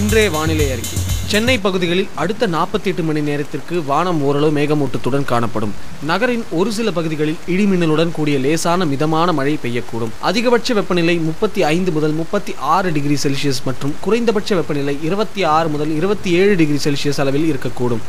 இன்றைய வானிலை அறிக்கை. சென்னை பகுதிகளில் அடுத்த 48 மணி நேரத்திற்கு வானம் ஓரளவு மேகமூட்டத்துடன் காணப்படும். நகரின் ஒரு சில பகுதிகளில் இடிமின்னலுடன் கூடிய லேசான மிதமான மழை பெய்யக்கூடும். அதிகபட்ச வெப்பநிலை முப்பத்தி ஐந்து முதல் முப்பத்தி ஆறு டிகிரி செல்சியஸ் மற்றும் குறைந்தபட்ச வெப்பநிலை இருபத்தி ஆறு முதல் இருபத்தி ஏழு டிகிரி செல்சியஸ் அளவில் இருக்கக்கூடும்.